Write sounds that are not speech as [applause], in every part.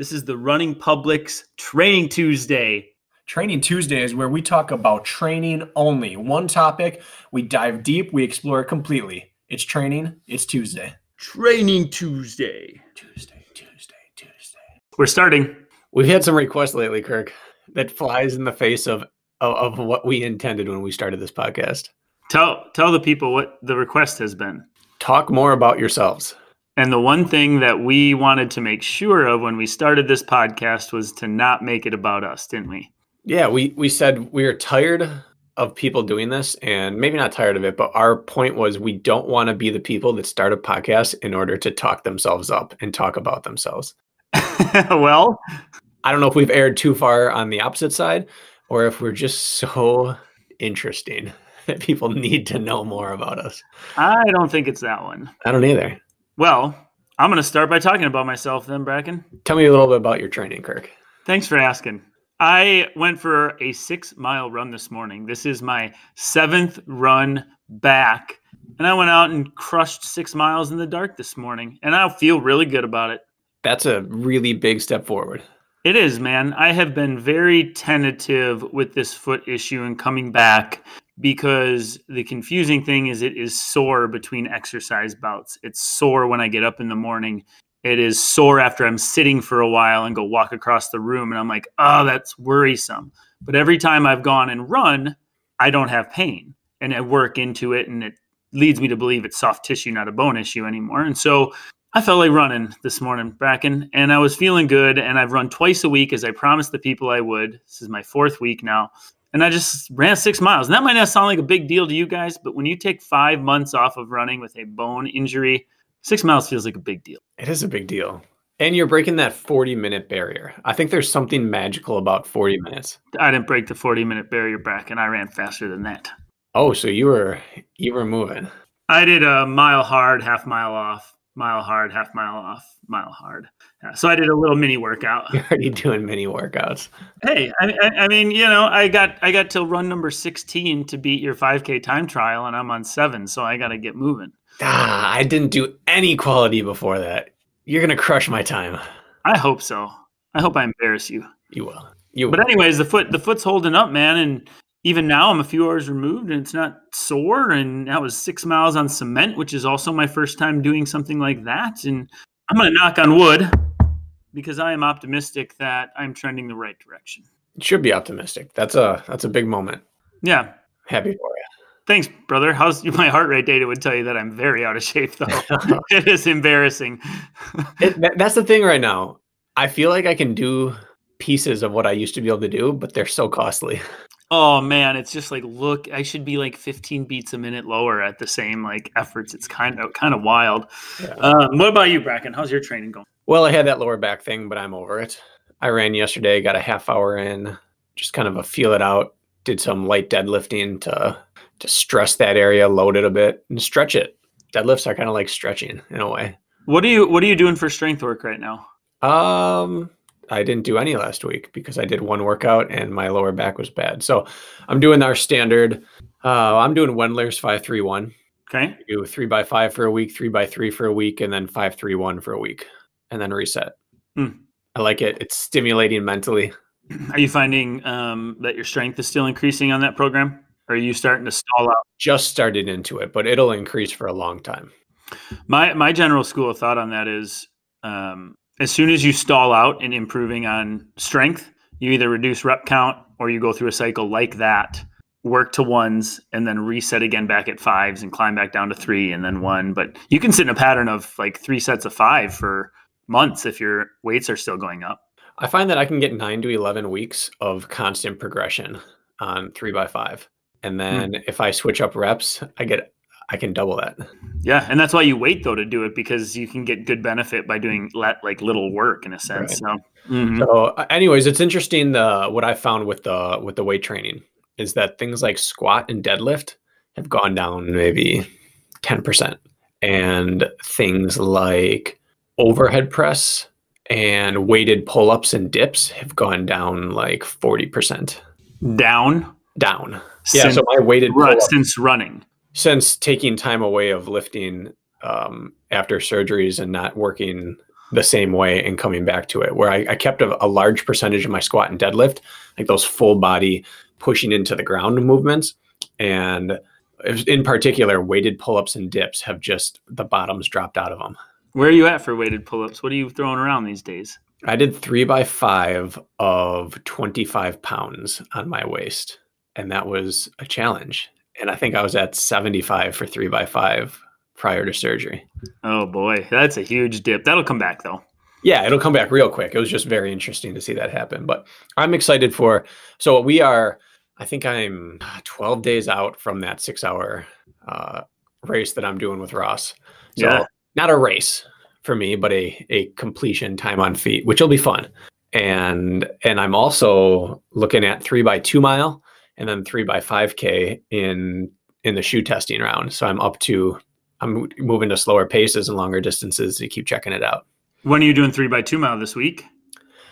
This is the Running Public's Training Tuesday. Training Tuesday is where we talk about training only. One topic, we dive deep, we explore it completely. It's training, it's Tuesday. Training Tuesday. Tuesday, Tuesday, Tuesday. We're starting. We've had some requests lately, Kirk, that flies in the face of, of of what we intended when we started this podcast. Tell tell the people what the request has been. Talk more about yourselves. And the one thing that we wanted to make sure of when we started this podcast was to not make it about us, didn't we? Yeah, we we said we are tired of people doing this and maybe not tired of it, but our point was we don't want to be the people that start a podcast in order to talk themselves up and talk about themselves. [laughs] well, I don't know if we've erred too far on the opposite side or if we're just so interesting [laughs] that people need to know more about us. I don't think it's that one. I don't either. Well, I'm going to start by talking about myself then, Bracken. Tell me a little bit about your training, Kirk. Thanks for asking. I went for a six mile run this morning. This is my seventh run back. And I went out and crushed six miles in the dark this morning. And I feel really good about it. That's a really big step forward. It is, man. I have been very tentative with this foot issue and coming back because the confusing thing is it is sore between exercise bouts. It's sore when I get up in the morning. It is sore after I'm sitting for a while and go walk across the room and I'm like, "Oh, that's worrisome." But every time I've gone and run, I don't have pain and I work into it and it leads me to believe it's soft tissue, not a bone issue anymore. And so I felt like running this morning, Bracken, and I was feeling good. And I've run twice a week as I promised the people I would. This is my fourth week now. And I just ran six miles. And that might not sound like a big deal to you guys, but when you take five months off of running with a bone injury, six miles feels like a big deal. It is a big deal. And you're breaking that 40 minute barrier. I think there's something magical about 40 minutes. I didn't break the 40 minute barrier, Bracken. I ran faster than that. Oh, so you were you were moving. I did a mile hard, half mile off, mile hard, half mile off, mile hard. Yeah, so I did a little mini workout. [laughs] You're already doing mini workouts. Hey, I, I, I mean, you know, I got I got till run number 16 to beat your 5K time trial, and I'm on seven, so I got to get moving. Ah, I didn't do any quality before that. You're gonna crush my time. I hope so. I hope I embarrass you. You will. You will. But anyways, the foot the foot's holding up, man, and even now I'm a few hours removed and it's not sore. And that was six miles on cement, which is also my first time doing something like that. And I'm gonna knock on wood because I am optimistic that I'm trending the right direction. You should be optimistic. That's a that's a big moment. Yeah. Happy for you. Thanks, brother. How's [laughs] my heart rate data would tell you that I'm very out of shape though. [laughs] it is embarrassing. [laughs] It, that- that's the thing right now. I feel like I can do pieces of what I used to be able to do, but they're so costly. Oh man, it's just like look, I should be like 15 beats a minute lower at the same like efforts. It's kind of kind of wild. Yeah. Um, what about you, Bracken? How's your training going? Well, I had that lower back thing, but I'm over it. I ran yesterday, got a half hour in, just kind of a feel it out. Did some light deadlifting to to stress that area, load it a bit, and stretch it. Deadlifts are kind of like stretching in a way. What are you What are you doing for strength work right now? Um, I didn't do any last week because I did one workout and my lower back was bad. So I'm doing our standard. Uh, I'm doing Wendler's five three one. Okay. Do three by five for a week, three by three for a week, and then five three one for a week, and then reset. Hmm. I like it. It's stimulating mentally. Are you finding um, that your strength is still increasing on that program? Or are you starting to stall out? Just started into it, but it'll increase for a long time. My my general school of thought on that is um, as soon as you stall out in improving on strength, you either reduce rep count or you go through a cycle like that, work to ones, and then reset again back at fives and climb back down to three and then one. But you can sit in a pattern of like three sets of five for months if your weights are still going up. I find that I can get nine to eleven weeks of constant progression on three by five, and hmm. then if I switch up reps, I get I can double that. Yeah, and that's why you wait though to do it because you can get good benefit by doing let like little work in a sense. Right. So, mhm. So, anyways, it's interesting. The what I found with the with the weight training is that things like squat and deadlift have gone down maybe ten percent, and things like overhead press and weighted pull ups and dips have gone down like forty percent down. down. Yeah, since, so my weighted run, since running. Since taking time away of lifting um, after surgeries and not working the same way and coming back to it, where I, I kept a, a large percentage of my squat and deadlift, like those full body pushing into the ground movements. And in particular, weighted pull ups and dips have just the bottoms dropped out of them. Where are you at for weighted pull-ups? What are you throwing around these days? I did three by five of 25 pounds on my waist, and that was a challenge. And I think I was at 75 for three by five prior to surgery. Oh boy, that's a huge dip. That'll come back though. Yeah, it'll come back real quick. It was just very interesting to see that happen. But I'm excited for. So we are. I think I'm 12 days out from that six hour uh, race that I'm doing with Ross. So Yeah. not a race for me, but a a completion time on feet, which will be fun. And and I'm also looking at three by two mile and then three by five k in in the shoe testing round. So I'm up to I'm moving to slower paces and longer distances to keep checking it out. When are you doing three by two mile this week?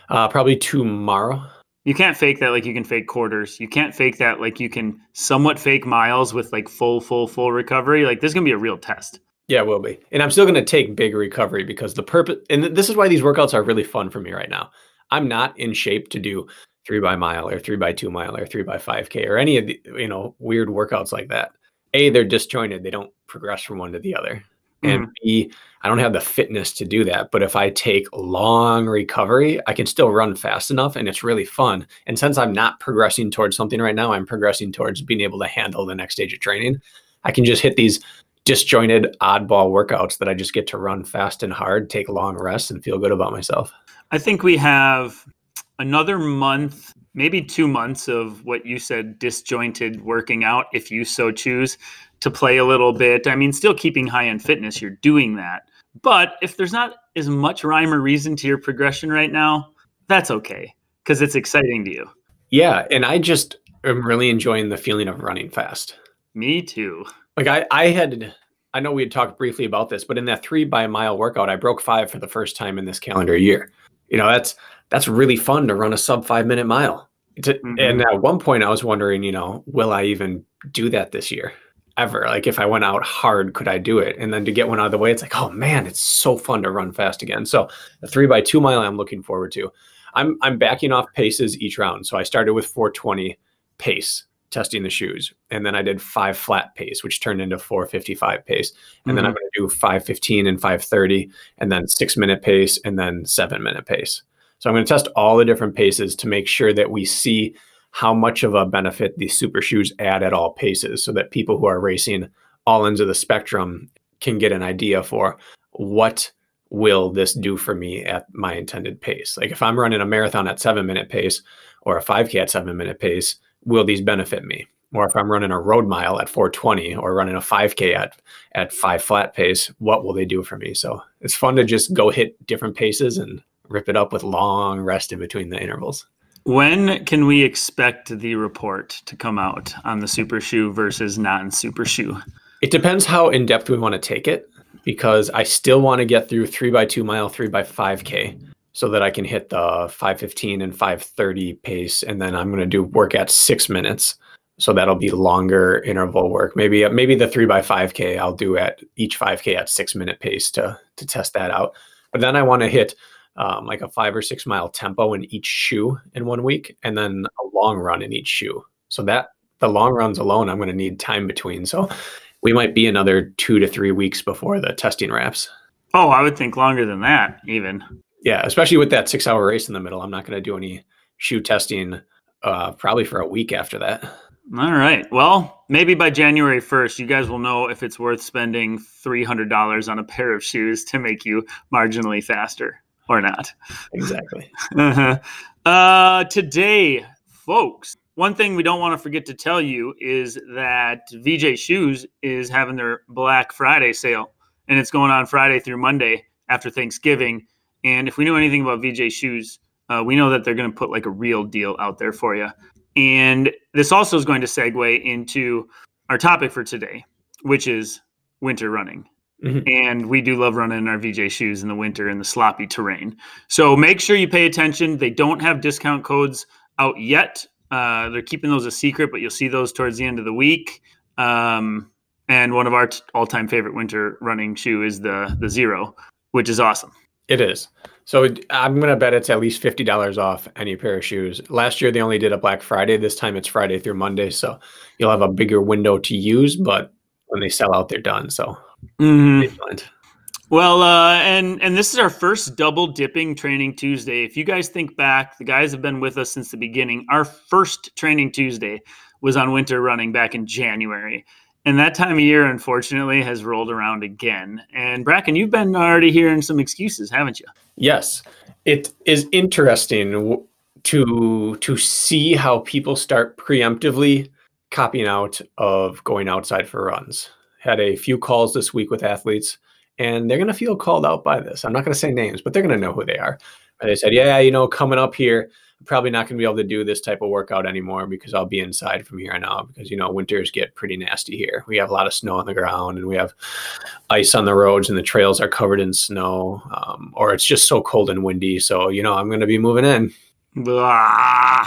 Uh, probably tomorrow. You can't fake that like you can fake quarters. You can't fake that like you can somewhat fake miles with like full, full, full recovery. Like this is gonna be a real test. Yeah, it will be. And I'm still to take big recovery because the purpose, and th- this is why these workouts are really fun for me right now. I'm not in shape to do three by mile or three by two mile or three by 5K or any of the, you know, weird workouts like that. A, they're disjointed. They don't progress from one to the other. And mm-hmm. B, I don't have the fitness to do that. But if I take long recovery, I can still run fast enough and it's really fun. And since I'm not progressing towards something right now, I'm progressing towards being able to handle the next stage of training. I can just hit these disjointed oddball workouts that I just get to run fast and hard, take long rests, and feel good about myself. I think we have another month, maybe two months of what you said disjointed working out, if you so choose, to play a little bit. I mean, still keeping high end fitness, you're doing that. But if there's not as much rhyme or reason to your progression right now, that's okay because it's exciting to you. Yeah, and I just am really enjoying the feeling of running fast. Me too. Like I, I had, I know we had talked briefly about this, but in that three by mile workout, I broke five for the first time in this calendar year. You know, that's that's really fun to run a sub five minute mile. To, Mhm. And at one point, I was wondering, you know, will I even do that this year? Ever? Like, if I went out hard, could I do it? And then to get one out of the way, it's like, oh man, it's so fun to run fast again. So the three by two mile, I'm looking forward to. I'm I'm backing off paces each round. So I started with 420 pace testing the shoes, and then I did five flat pace, which turned into 455 pace, and then I'm going to do 515 and 530, and then six minute pace, and then seven minute pace. So I'm going to test all the different paces to make sure that we see how much of a benefit these super shoes add at all paces, so that people who are racing all ends of the spectrum can get an idea for what will this do for me at my intended pace. Like if I'm running a marathon at seven minute pace or a 5K at seven minute pace, will these benefit me? Or if I'm running a road mile at 420 or running a 5K at at five flat pace, what will they do for me? So it's fun to just go hit different paces and rip it up with long rest in between the intervals. When can we expect the report to come out on the super shoe versus non super shoe? It depends how in depth we want to take it because I still want to get through three by two mile, three by 5K so that I can hit the 515 and 530 pace. And then I'm going to do work at six minutes. So that'll be longer interval work. Maybe maybe the three by 5K I'll do at each 5K at six minute pace to to test that out. But then I want to hit um, like a five or six mile tempo in each shoe in one week, and then a long run in each shoe. So that the long runs alone, I'm going to need time between. So we might be another two to three weeks before the testing wraps. Oh, I would think longer than that, even. Yeah, especially with that six hour race in the middle. I'm not going to do any shoe testing uh, probably for a week after that. All right. Well, maybe by January 1st, you guys will know if it's worth spending $300 on a pair of shoes to make you marginally faster or not. Exactly. Uh-huh. [laughs] Uh, today, folks, one thing we don't want to forget to tell you is that VJ Shoes is having their Black Friday sale, and it's going on Friday through Monday after Thanksgiving. And if we know anything about VJ Shoes, uh, we know that they're going to put like a real deal out there for you. And this also is going to segue into our topic for today, which is winter running. Mhm. And we do love running in our VJ shoes in the winter in the sloppy terrain. So make sure you pay attention. They don't have discount codes out yet. Uh, they're keeping those a secret, but you'll see those towards the end of the week. Um, and one of our t- all-time favorite winter running shoe is the the Xero, which is awesome. It is. So I'm gonna bet it's at least fifty dollars off any pair of shoes. Last year they only did a Black Friday. This time it's Friday through Monday, so you'll have a bigger window to use. But when they sell out, they're done. So Mhm. excellent. Well, uh, and and this is our first double dipping training Tuesday. If you guys think back, the guys have been with us since the beginning. Our first training Tuesday was on winter running back in January, and that time of year, unfortunately, has rolled around again. And Bracken, you've been already hearing some excuses, haven't you? Yes, it is interesting to to see how people start preemptively copying out of going outside for runs. Had a few calls this week with athletes, and they're going to feel called out by this. I'm not going to say names, but they're going to know who they are. And they said, "Yeah, you know, coming up here, I'm probably not going to be able to do this type of workout anymore because I'll be inside from here on out because you know winters get pretty nasty here. We have a lot of snow on the ground and we have ice on the roads and the trails are covered in snow, um, or it's just so cold and windy. So you know, I'm going to be moving in." Blah.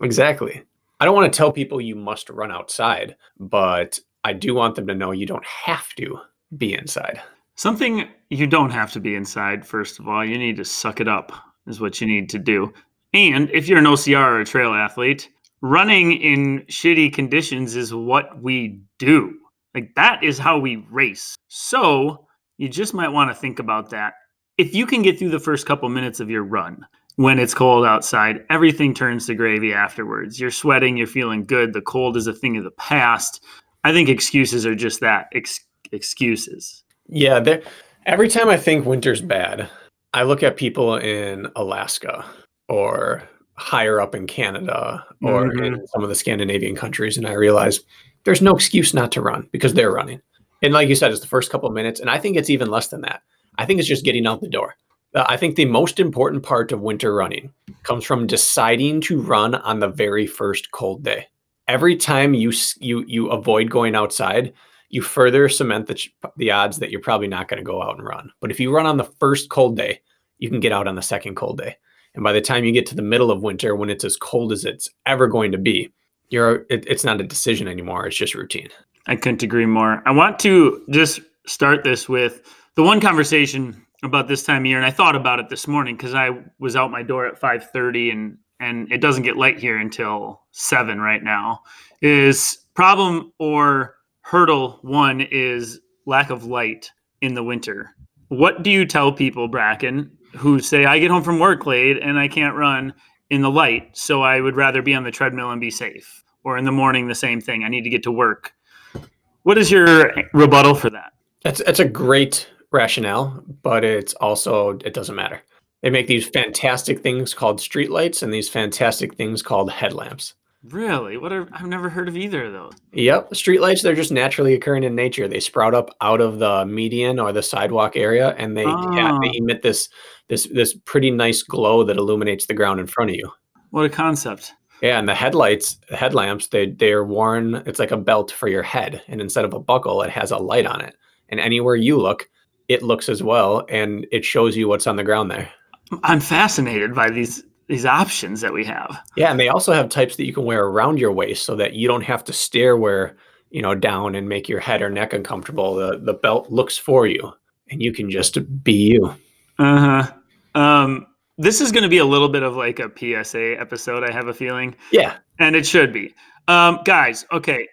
Exactly. I don't want to tell people you must run outside, but I do want them to know you don't have to be inside. Something you don't have to be inside. First of all, you need to suck it up. Is what you need to do. And if you're an OCR or a trail athlete, running in shitty conditions is what we do. Like that is how we race. So you just might want to think about that. If you can get through the first couple minutes of your run when it's cold outside, everything turns to gravy afterwards. You're sweating, you're feeling good. The cold is a thing of the past. I think excuses are just that ex- excuses. Yeah, there, every time I think winter's bad, I look at people in Alaska or higher up in Canada or in some of the Scandinavian countries, and I realize there's no excuse not to run because they're running. And like you said, it's the first couple of minutes, and I think it's even less than that. I think it's just getting out the door. Uh, I think the most important part of winter running comes from deciding to run on the very first cold day. Every time you you you avoid going outside, you further cement the, the odds that you're probably not going to go out and run. But if you run on the first cold day, you can get out on the second cold day. And by the time you get to the middle of winter, when it's as cold as it's ever going to be, you're it, it's not a decision anymore. It's just routine. I couldn't agree more. I want to just start this with the one conversation about this time of year, and I thought about it this morning because I was out my door at five thirty, and and it doesn't get light here until seven right now. Is problem or hurdle one is lack of light in the winter. What do you tell people, Bracken, who say I get home from work late and I can't run in the light, so I would rather be on the treadmill and be safe, or in the morning the same thing. I need to get to work. What is your rebuttal for that? That's that's a great rationale, but it's also it doesn't matter. They make these fantastic things called streetlights and these fantastic things called headlamps. Really? What are I've never heard of either of those. Yep, streetlights they're just naturally occurring in nature. They sprout up out of the median or the sidewalk area and they yeah, Ah. they emit this this this pretty nice glow that illuminates the ground in front of you. What a concept. Yeah, and the headlights, headlamps, they they're worn. It's like a belt for your head, and instead of a buckle, it has a light on it. And anywhere you look, it looks as well, and it shows you what's on the ground there. I'm fascinated by these these options that we have. Yeah, and they also have types that you can wear around your waist, so that you don't have to stare where you know down and make your head or neck uncomfortable. The the belt looks for you, and you can just be you. Uh-huh. Um this is going to be a little bit of like a PSA episode, I have a feeling. Yeah, And it should be. Um, guys, okay.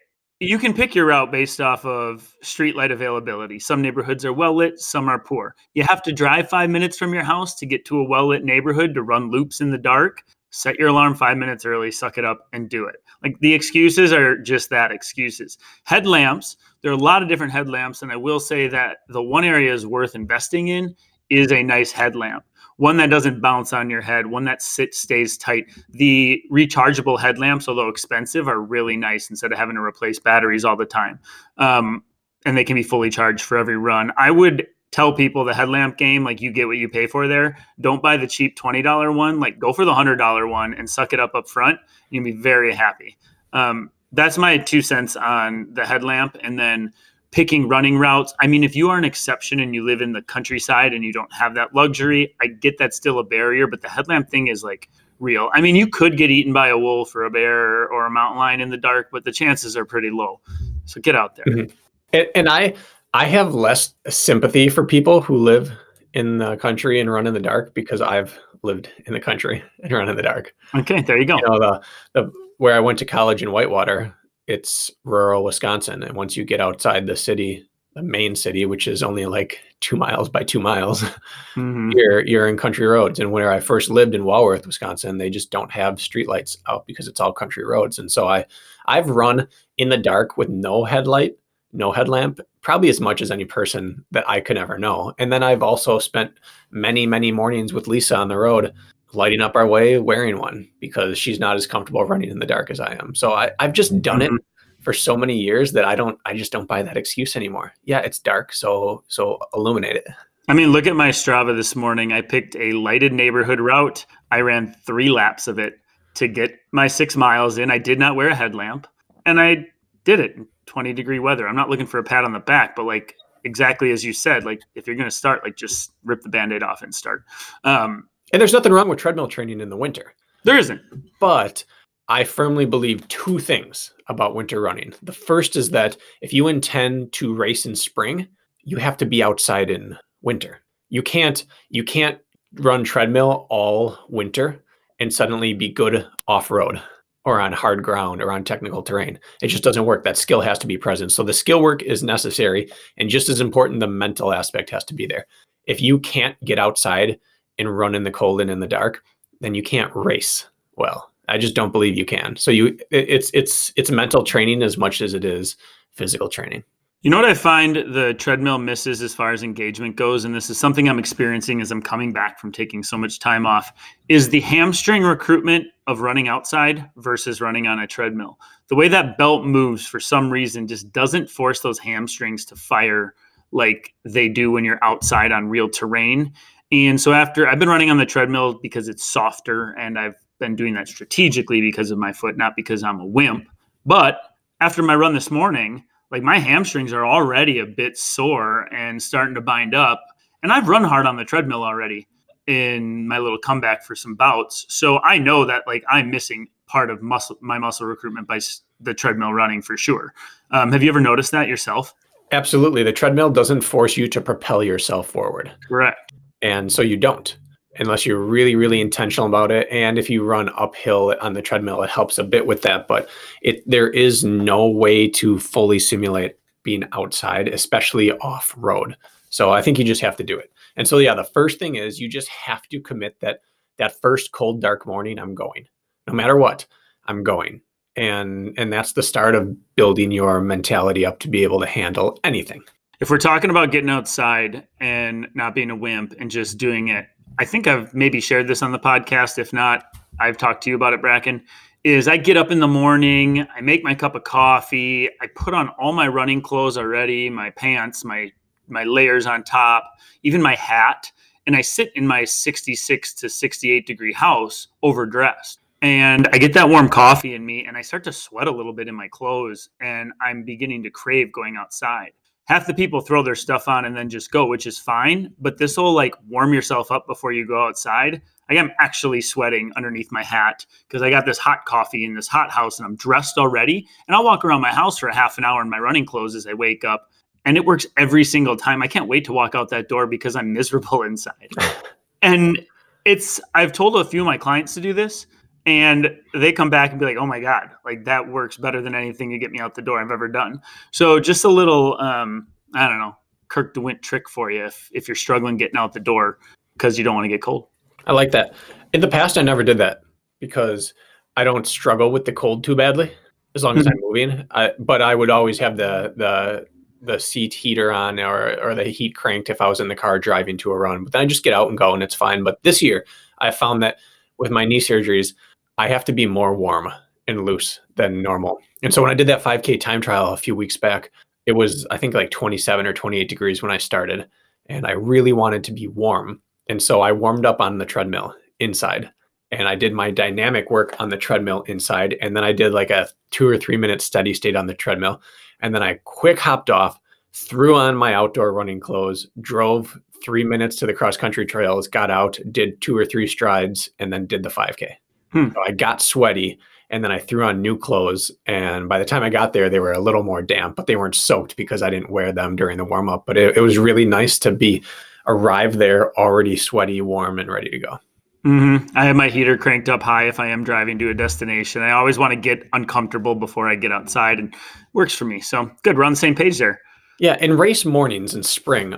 You can pick your route based off of streetlight availability. Some neighborhoods are well lit, some are poor. You have to drive five minutes from your house to get to a well lit neighborhood to run loops in the dark. Set your alarm five minutes early, suck it up, and do it. Like the excuses are just that excuses. Headlamps, there are a lot of different headlamps, and I will say that the one area is worth investing in is a nice headlamp. One that doesn't bounce on your head, one that sits stays tight. The rechargeable headlamps, although expensive, are really nice instead of having to replace batteries all the time. Um, and they can be fully charged for every run. I would tell people the headlamp game, like you get what you pay for there. Don't buy the cheap $20 one. Like go for the $100 one and suck it up up front. You'll be very happy. Um, that's my two cents on the headlamp. And then picking running routes. I mean, if you are an exception and you live in the countryside and you don't have that luxury, I get that's still a barrier, but the headlamp thing is like real. I mean, you could get eaten by a wolf or a bear or a mountain lion in the dark, but the chances are pretty low. So get out there. Mm-hmm. And, and I I have less sympathy for people who live in the country and run in the dark because I've lived in the country [laughs] and run in the dark. Okay, there you go. You know, the, the where I went to college in Whitewater, it's rural Wisconsin, and once you get outside the city, the main city, which is only like two miles by two miles, [laughs] mm-hmm. you're you're in country roads. And where I first lived in Walworth, Wisconsin, they just don't have streetlights out because it's all country roads. And so I I've run in the dark with no headlight no headlamp probably as much as any person that I could ever know. And then I've also spent many, many mornings with Lisa on the road, lighting up our way wearing one because she's not as comfortable running in the dark as I am. So I, have just done mm-hmm. it for so many years that I don't, I just don't buy that excuse anymore. Yeah, it's dark, so so illuminate it. I mean, look at my Strava this morning. I picked a lighted neighborhood route. I ran three laps of it to get my six miles in. I did not wear a headlamp, and I did it in 20 degree weather. I'm not looking for a pat on the back, but like exactly as you said, like if you're going to start, like just rip the band-aid off and start. Um, and there's nothing wrong with treadmill training in the winter. There isn't. But I firmly believe two things about winter running. The first is that if you intend to race in spring, you have to be outside in winter. You can't you can't run treadmill all winter and suddenly be good off-road or on hard ground or on technical terrain. It just doesn't work. That skill has to be present. So the skill work is necessary. And just as important, the mental aspect has to be there. If you can't get outside and run in the cold and in the dark, then you can't race well. I just don't believe you can. So you it's it's it's mental training as much as it is physical training. You know what I find the treadmill misses as far as engagement goes, and this is something I'm experiencing as I'm coming back from taking so much time off, is the hamstring recruitment of running outside versus running on a treadmill. The way that belt moves for some reason just doesn't force those hamstrings to fire like they do when you're outside on real terrain. And so after I've been running on the treadmill because it's softer and I've been doing that strategically because of my foot, not because I'm a wimp. But after my run this morning, like my hamstrings are already a bit sore and starting to bind up. And I've run hard on the treadmill already in my little comeback for some bouts. So I know that like I'm missing part of muscle my muscle recruitment by the treadmill running for sure. Um, have you ever noticed that yourself? Absolutely. The treadmill doesn't force you to propel yourself forward. Correct. And so you don't unless you're really really intentional about it. And if you run uphill on the treadmill it helps a bit with that. But it there is no way to fully simulate being outside especially off road so i think you just have to do it. And so yeah the first thing is you just have to commit that that first cold dark morning i'm going. No matter what i'm going. And and that's the start of building your mentality up to be able to handle anything if we're talking about getting outside and not being a wimp and just doing it I think I've maybe shared this on the podcast. If not, I've talked to you about it, Bracken. Is I get up in the morning, I make my cup of coffee, I put on all my running clothes already, my pants, my my layers on top, even my hat, and I sit in my 66 to 68 degree house overdressed. And I get that warm coffee in me and I start to sweat a little bit in my clothes and I'm beginning to crave going outside half the people throw their stuff on and then just go, which is fine. But this will like warm yourself up before you go outside. I am actually sweating underneath my hat because I got this hot coffee in this hot house and I'm dressed already. And I'll walk around my house for a half an hour in my running clothes as I wake up. And it works every single time. I can't wait to walk out that door because I'm miserable [laughs] inside. [laughs] and it's, I've told a few of my clients to do this and they come back and be like, "Oh my god, like that works better than anything to get me out the door I've ever done." So just a little, um, I don't know, Kirk DeWitt trick for you if if you're struggling getting out the door because you don't want to get cold. I like that. In the past, I never did that because I don't struggle with the cold too badly as long as I'm mm-hmm. moving. I, but I would always have the the the seat heater on or or the heat cranked if I was in the car driving to a run. But then I just get out and go and it's fine. But this year I found that with my knee surgeries, I have to be more warm and loose than normal. And so when I did that 5K time trial a few weeks back, it was I think like 27 or 28 degrees when I started, and I really wanted to be warm. And so I warmed up on the treadmill inside and I did my dynamic work on the treadmill inside. And then I did like a two or three minute steady state on the treadmill. And then I quick hopped off, threw on my outdoor running clothes, drove three minutes to the cross country trails, got out, did two or three strides, and then did the 5K. Hmm. So I got sweaty and then I threw on new clothes. And by the time I got there, they were a little more damp, but they weren't soaked because I didn't wear them during the warm up. But it, it was really nice to be arrive there already sweaty, warm, and ready to go. Mm-hmm. I have my heater cranked up high if I am driving to a destination. I always want to get uncomfortable before I get outside, and works for me. So good, we're on the same page there. Yeah, and race mornings in spring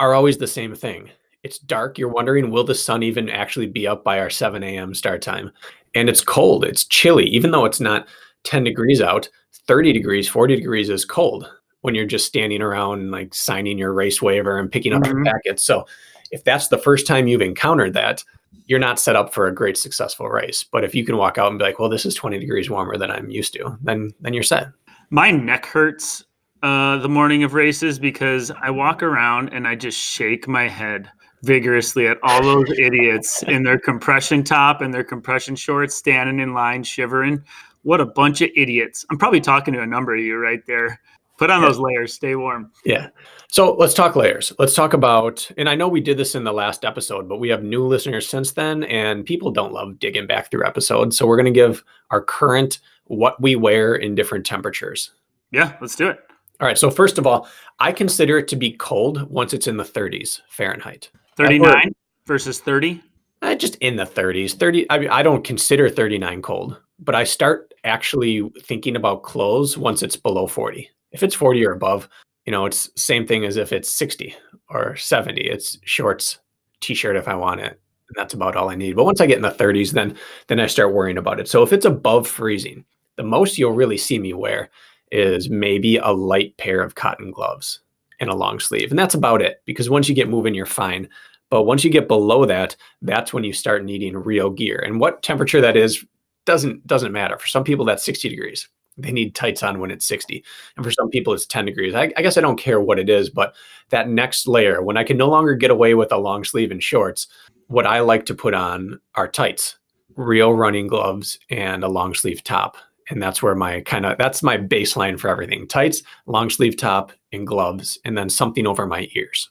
are always the same thing. It's dark. You're wondering, will the sun even actually be up by our 7 a.m. start time? And it's cold. It's chilly, even though it's not 10 degrees out. 30 degrees, 40 degrees is cold when you're just standing around like signing your race waiver and picking up mm-hmm. your packets. So if that's the first time you've encountered that, you're not set up for a great successful race. But if you can walk out and be like, well, this is 20 degrees warmer than I'm used to, then then you're set. My neck hurts uh, the morning of races because I walk around and I just shake my head vigorously at all those idiots in their compression top and their compression shorts standing in line shivering. What a bunch of idiots. I'm probably talking to a number of you right there. Put on yeah. those layers, stay warm. Yeah. So let's talk layers. Let's talk about, and I know we did this in the last episode, but we have new listeners since then, and people don't love digging back through episodes. So we're going to give our current what we wear in different temperatures. Yeah, let's do it. All right. So, first of all, I consider it to be cold once it's in the 30s Fahrenheit. 39 versus 30? Uh, just in the 30s. 30. I mean, I don't consider 39 cold, but I start actually thinking about clothes once it's below 40 if it's 40 or above, you know, it's same thing as if it's 60 or 70. It's shorts, t-shirt if I want it. And that's about all I need. But once I get in the 30s, then then I start worrying about it. So if it's above freezing, the most you'll really see me wear is maybe a light pair of cotton gloves and a long sleeve. And that's about it because once you get moving, you're fine. But once you get below that, that's when you start needing real gear. And what temperature that is doesn't doesn't matter. For some people, that's 60 degrees they need tights on when it's 60 and for some people it's 10 degrees I, I, guess i don't care what it is but that next layer when i can no longer get away with a long sleeve and shorts what i like to put on are tights real running gloves and a long sleeve top and that's where my kind of that's my baseline for everything tights long sleeve top and gloves and then something over my ears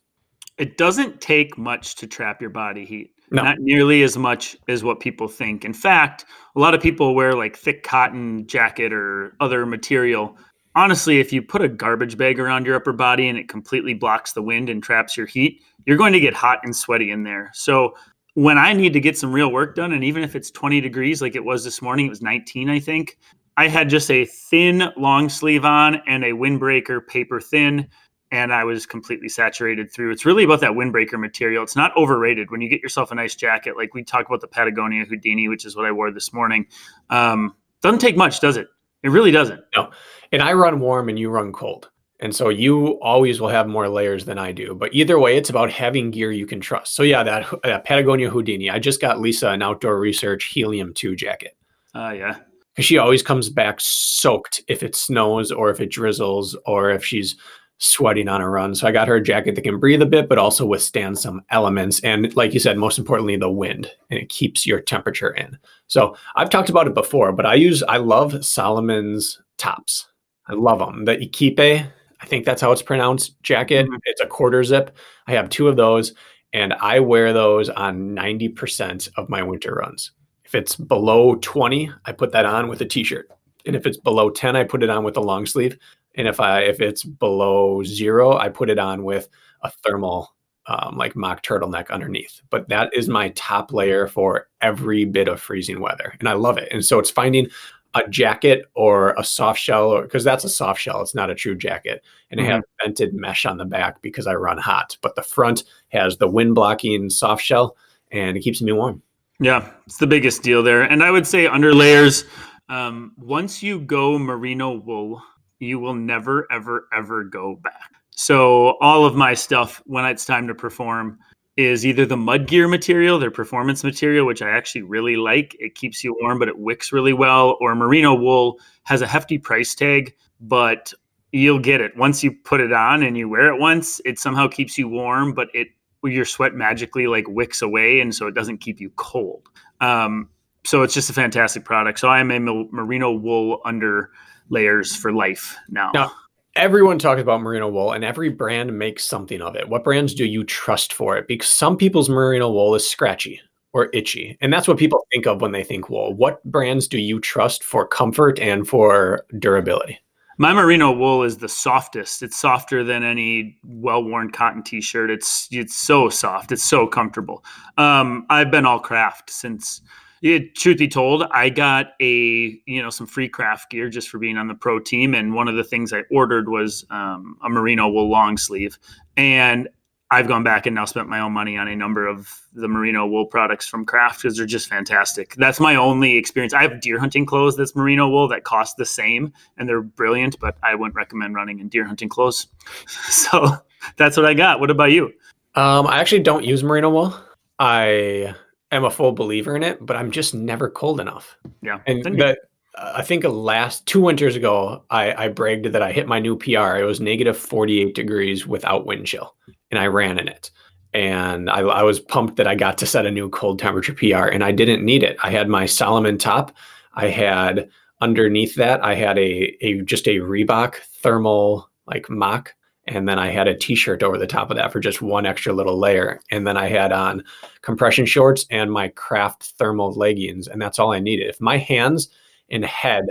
it doesn't take much to trap your body heat no. Not nearly as much as what people think. In fact, a lot of people wear like thick cotton jacket or other material. Honestly, if you put a garbage bag around your upper body and it completely blocks the wind and traps your heat, you're going to get hot and sweaty in there. So when I need to get some real work done, and even if it's 20 degrees like it was this morning, it was 19, I think. I had just a thin long sleeve on and a windbreaker paper thin and I was completely saturated through. It's really about that windbreaker material. It's not overrated when you get yourself a nice jacket. Like we talk about the Patagonia Houdini, which is what I wore this morning. Um, doesn't take much, does it? It really doesn't. No. And I run warm and you run cold. And so you always will have more layers than I do. But either way, it's about having gear you can trust. So yeah, that, that Patagonia Houdini. I just got Lisa an outdoor research helium 2 jacket. Oh, uh, yeah. Because she always comes back soaked if it snows or if it drizzles or if she's sweating on a run. So I got her a jacket that can breathe a bit, but also withstand some elements. And like you said, most importantly, the wind, and it keeps your temperature in. So I've talked about it before, but I use, I love Salomon's tops. I love them. The Ikipe, I think that's how it's pronounced, jacket. Mm-hmm. It's a quarter zip. I have two of those, and I wear those on 90% of my winter runs. If it's below 20, I put that on with a t shirt. And if it's below 10, I put it on with a long sleeve and if I if it's below zero, I put it on with a thermal um, like mock turtleneck underneath. But that is my top layer for every bit of freezing weather, and I love it. And so it's finding a jacket or a soft shell, because that's a soft shell. It's not a true jacket, and mm-hmm. it has vented mesh on the back because I run hot. But the front has the wind blocking soft shell, and it keeps me warm. Yeah, it's the biggest deal there. And I would say under layers, um, once you go merino wool you will never, ever, ever go back. So all of my stuff when it's time to perform is either the mud gear material, their performance material, which I actually really like. It keeps you warm, but it wicks really well. Or merino wool has a hefty price tag, but you'll get it once you put it on and you wear it once. It somehow keeps you warm, but it your sweat magically like wicks away, and so it doesn't keep you cold. Um, so it's just a fantastic product. So I am a merino wool under layers for life now. Now, everyone talks about merino wool and every brand makes something of it. What brands do you trust for it? Because some people's merino wool is scratchy or itchy. And that's what people think of when they think wool. What brands do you trust for comfort and for durability? My merino wool is the softest. It's softer than any well-worn cotton t-shirt. It's it's so soft. It's so comfortable. Um, I've been all craft since it, truth be told, I got a you know some free craft gear just for being on the pro team, and one of the things I ordered was um, a merino wool long sleeve, and I've gone back and now spent my own money on a number of the merino wool products from craft because they're just fantastic. That's my only experience. I have deer hunting clothes that's merino wool that cost the same and they're brilliant, but I wouldn't recommend running in deer hunting clothes. [laughs] so that's what I got. What about you? Um, I actually don't use merino wool. I am a full believer in it, but I'm just never cold enough. Yeah. And that uh, I think last two winters ago, I, I bragged that I hit my new PR. It was negative 48 degrees without wind chill, and I ran in it. And I, I was pumped that I got to set a new cold temperature PR, and I didn't need it. I had my Salomon top. I had underneath that, I had a, a just a Reebok thermal like mock and then I had a t-shirt over the top of that for just one extra little layer. And then I had on compression shorts and my craft thermal leggings, and that's all I needed. If my hands and head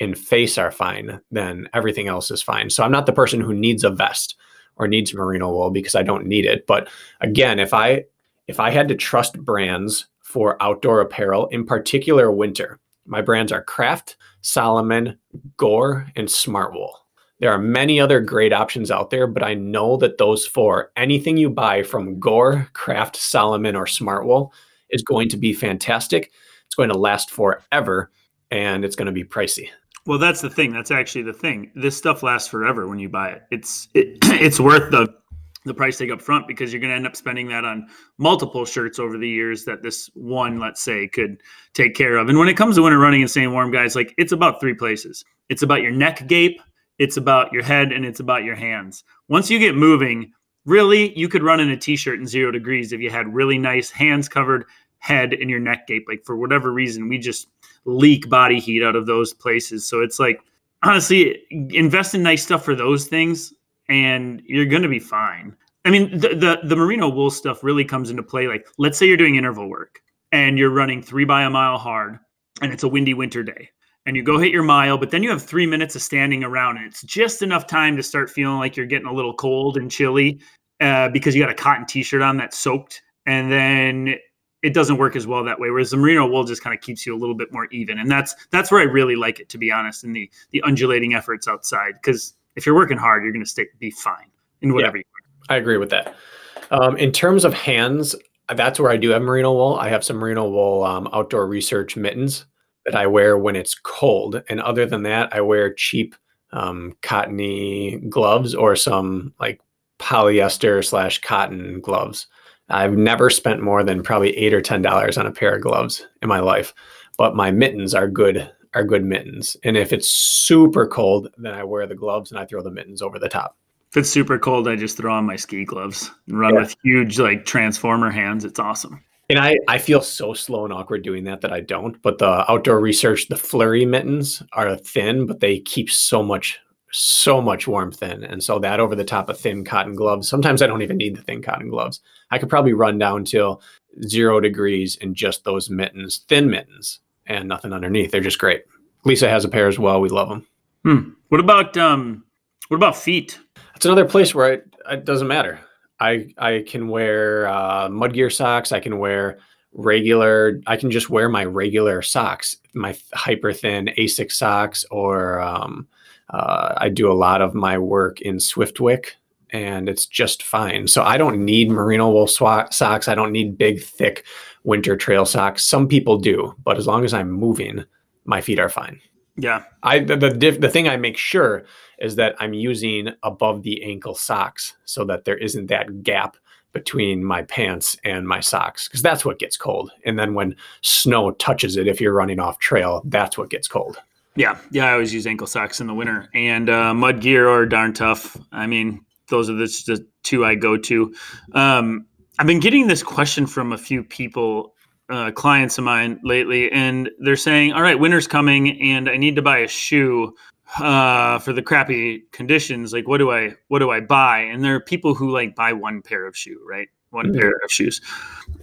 and face are fine, then everything else is fine. So I'm not the person who needs a vest or needs merino wool because I don't need it. But again, if I if I had to trust brands for outdoor apparel, in particular winter, my brands are Craft, Salomon, Gore, and Smartwool. There are many other great options out there, but I know that those four, anything you buy from Gore, Craft, Salomon, or Smartwool is going to be fantastic. It's going to last forever and it's going to be pricey. Well, that's the thing. That's actually the thing. This stuff lasts forever when you buy it. It's it, [clears throat] it's worth the the price tag up front because you're going to end up spending that on multiple shirts over the years that this one, let's say, could take care of. And when it comes to winter running and staying warm, guys, like it's about three places. It's about your neck gape, it's about your head and it's about your hands. Once you get moving, really, you could run in a t-shirt in zero degrees if you had really nice hands covered, head and your neck gape. Like for whatever reason, we just leak body heat out of those places. So it's like honestly, invest in nice stuff for those things, and you're gonna be fine. I mean, the, the the merino wool stuff really comes into play. Like, let's say you're doing interval work and you're running three by a mile hard, and it's a windy winter day and you go hit your mile, but then you have three minutes of standing around, and it's just enough time to start feeling like you're getting a little cold and chilly uh, because you got a cotton t-shirt on that's soaked, and then it doesn't work as well that way. Whereas the merino wool just kind of keeps you a little bit more even, and that's that's where I really like it, to be honest, in the the undulating efforts outside. Because if you're working hard, you're going to stay be fine in whatever. Yeah, I agree with that. Um, in terms of hands, that's where I do have merino wool. I have some merino wool um, outdoor research mittens that I wear when it's cold. And other than that, I wear cheap um, cottony gloves or some like polyester slash cotton gloves. I've never spent more than probably eight or ten dollars on a pair of gloves in my life, but my mittens are good are good mittens. And if it's super cold, then I wear the gloves and I throw the mittens over the top. If it's super cold, I just throw on my ski gloves and run yeah. with huge like transformer hands. It's awesome. And I, I feel so slow and awkward doing that that I don't. But the outdoor research, the flurry mittens are thin, but they keep so much, so much warmth in. And so that over the top of thin cotton gloves, sometimes I don't even need the thin cotton gloves. I could probably run down till zero degrees in just those mittens, thin mittens, and nothing underneath. They're just great. Lisa has a pair as well. We love them. Hmm. What about um, what about feet? That's another place where it, it doesn't matter. I I can wear uh, mud gear socks. I can wear regular. I can just wear my regular socks, my hyper thin Asics socks, or um, uh, I do a lot of my work in Swiftwick, and it's just fine. So I don't need merino wool sw- socks. I don't need big, thick winter trail socks. Some people do, but as long as I'm moving, my feet are fine. Yeah. I the the, diff, the thing I make sure is that I'm using above the ankle socks so that there isn't that gap between my pants and my socks because that's what gets cold. And then when snow touches it, if you're running off trail, that's what gets cold. Yeah, yeah. I always use ankle socks in the winter and uh, mud gear are darn tough. I mean, those are the, the two I go to. Um, I've been getting this question from a few people, uh, clients of mine lately, and they're saying, "All right, winter's coming, and I need to buy a shoe uh, for the crappy conditions. Like, what do I what do I buy?" And there are people who like buy one pair of shoe, right? One Mhm. pair of shoes.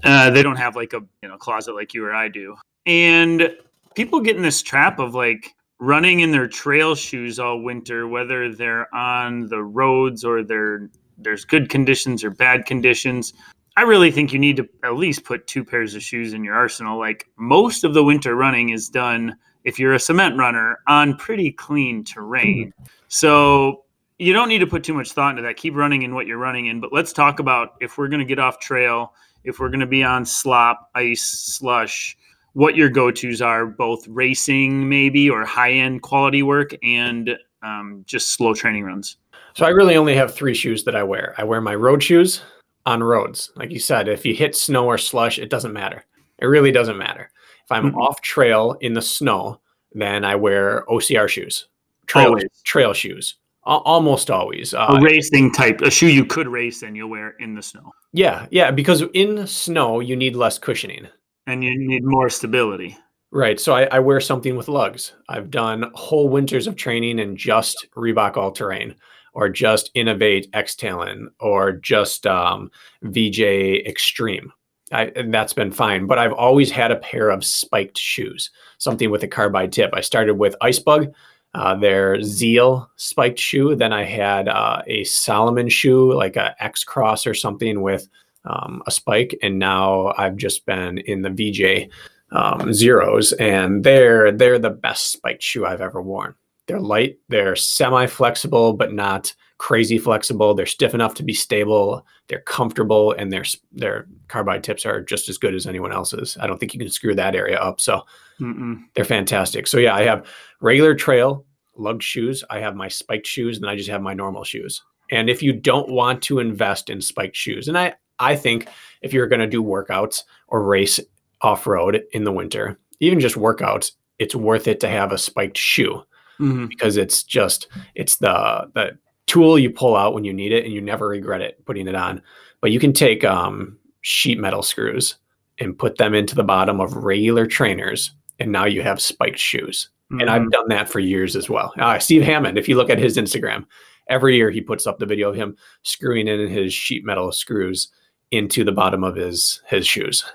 Uh, they don't have like a you know closet like you or I do, and people get in this trap of like running in their trail shoes all winter, whether they're on the roads or they're there's good conditions or bad conditions. I really think you need to at least put two pairs of shoes in your arsenal. Like most of the winter running is done if you're a cement runner on pretty clean terrain. Hmm. So you don't need to put too much thought into that. Keep running in what you're running in. But let's talk about if we're going to get off trail, if we're going to be on slop, ice, slush, what your go tos are, both racing maybe or high end quality work and um, just slow training runs. So I really only have three shoes that I wear. I wear my road shoes on roads. Like you said, if you hit snow or slush, it doesn't matter. It really doesn't matter. If I'm Mhm. off trail in the snow, then I wear OCR shoes, trail Always. trail shoes, Al- almost always. Uh, a racing type, a shoe you could race and you'll wear in the snow. yeah, yeah, because in snow you need less cushioning. And you need more stability. Right. So I, I wear something with lugs. I've done whole winters of training in just Reebok All Terrain or just Inov-8 X Talon or just um, VJ Extreme. I, and that's been fine. But I've always had a pair of spiked shoes, something with a carbide tip. I started with Icebug, uh, their Zeal spiked shoe. Then I had uh, a Salomon shoe, like a X Cross or something with um, a spike. And now I've just been in the VJ um, Xeros, and they're they're the best spiked shoe I've ever worn. They're light, they're semi flexible, but not crazy flexible. They're stiff enough to be stable. They're comfortable, and their their carbide tips are just as good as anyone else's. I don't think you can screw that area up. So Mm-mm. they're fantastic. So yeah, I have regular trail lug shoes. I have my spiked shoes, and I just have my normal shoes. And if you don't want to invest in spiked shoes, and I I think if you're going to do workouts or race off road in the winter, even just workouts, it's worth it to have a spiked shoe Mhm. because it's just it's the the tool you pull out when you need it and you never regret it putting it on. But you can take um, sheet metal screws and put them into the bottom of regular trainers, and now you have spiked shoes. And Mhm. I've done that for years as well. Uh, Steve Hammond, if you look at his Instagram, every year he puts up the video of him screwing in his sheet metal screws into the bottom of his his shoes.